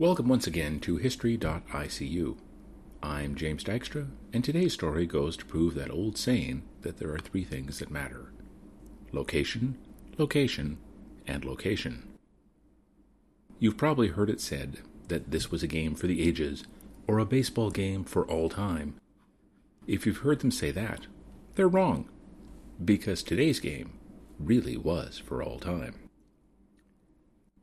Welcome once again to History.icu. I'm James Dykstra, and today's story goes to prove that old saying that there are three things that matter location, location, and location. You've probably heard it said that this was a game for the ages or a baseball game for all time. If you've heard them say that, they're wrong, because today's game really was for all time.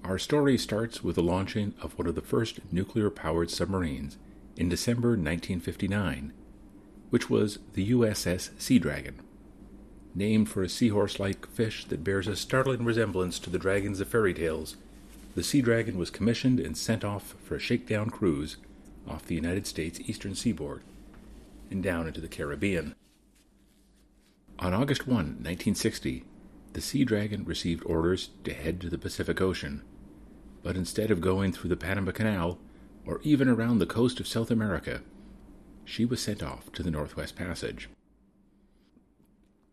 Our story starts with the launching of one of the first nuclear powered submarines in December 1959, which was the USS Sea Dragon. Named for a seahorse like fish that bears a startling resemblance to the dragons of fairy tales, the Sea Dragon was commissioned and sent off for a shakedown cruise off the United States eastern seaboard and down into the Caribbean. On August 1, 1960, the Sea Dragon received orders to head to the Pacific Ocean, but instead of going through the Panama Canal or even around the coast of South America, she was sent off to the Northwest Passage.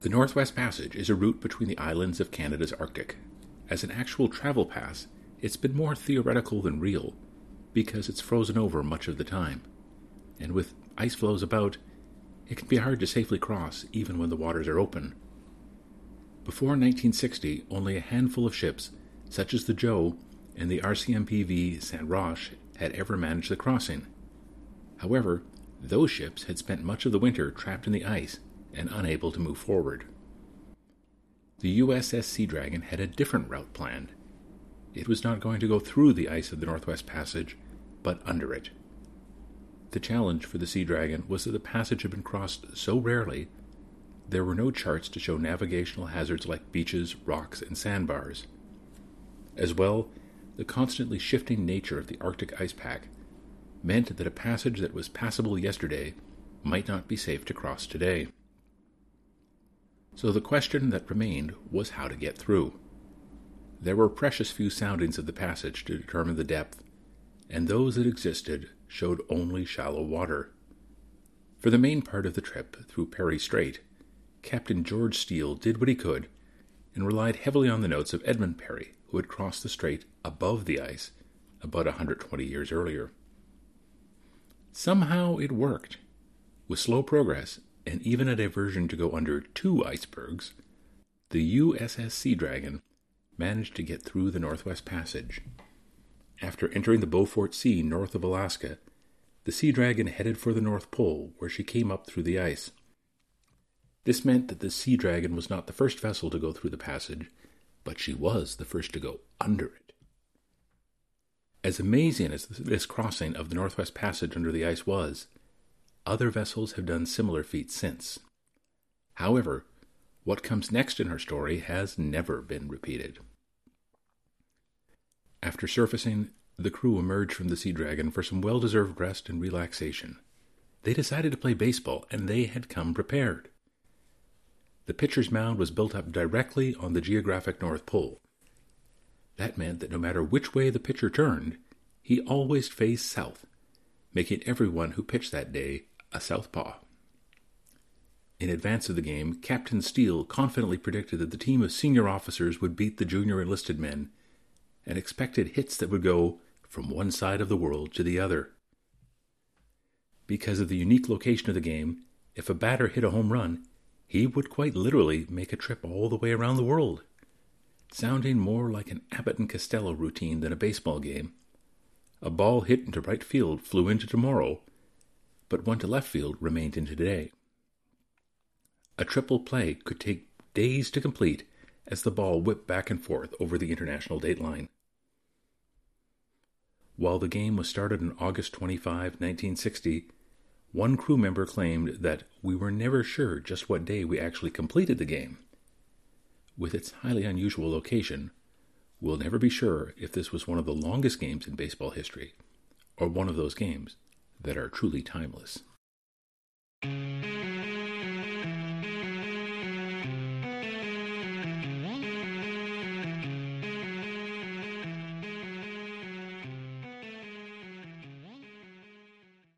The Northwest Passage is a route between the islands of Canada's Arctic. As an actual travel pass, it's been more theoretical than real, because it's frozen over much of the time. And with ice floes about, it can be hard to safely cross even when the waters are open. Before 1960, only a handful of ships, such as the Gjoa and the RCMPV Saint Roch, had ever managed the crossing. However, those ships had spent much of the winter trapped in the ice and unable to move forward. The USS Sea Dragon had a different route planned. It was not going to go through the ice of the Northwest Passage, but under it. The challenge for the Sea Dragon was that the passage had been crossed so rarely there were no charts to show navigational hazards like beaches, rocks, and sandbars. As well, the constantly shifting nature of the Arctic ice pack meant that a passage that was passable yesterday might not be safe to cross today. So the question that remained was how to get through. There were precious few soundings of the passage to determine the depth, and those that existed showed only shallow water. For the main part of the trip through Perry Strait, Captain George Steele did what he could and relied heavily on the notes of Edmund Parry, who had crossed the strait above the ice about 120 years earlier. Somehow it worked. With slow progress and even a diversion to go under two icebergs, the USS Sea Dragon managed to get through the Northwest Passage. After entering the Beaufort Sea north of Alaska, the Sea Dragon headed for the North Pole, where she came up through the ice. This meant that the Sea Dragon was not the first vessel to go through the passage, but she was the first to go under it. As amazing as this crossing of the Northwest Passage under the ice was, other vessels have done similar feats since. However, what comes next in her story has never been repeated. After surfacing, the crew emerged from the Sea Dragon for some well deserved rest and relaxation. They decided to play baseball, and they had come prepared. The pitcher's mound was built up directly on the geographic North Pole. That meant that no matter which way the pitcher turned, he always faced south, making everyone who pitched that day a southpaw. In advance of the game, Captain Steele confidently predicted that the team of senior officers would beat the junior enlisted men and expected hits that would go from one side of the world to the other. Because of the unique location of the game, if a batter hit a home run, he would quite literally make a trip all the way around the world, sounding more like an Abbott and Costello routine than a baseball game. A ball hit into right field flew into tomorrow, but one to left field remained in today. A triple play could take days to complete as the ball whipped back and forth over the international date line. While the game was started on August 25, 1960, one crew member claimed that we were never sure just what day we actually completed the game. With its highly unusual location, we'll never be sure if this was one of the longest games in baseball history or one of those games that are truly timeless.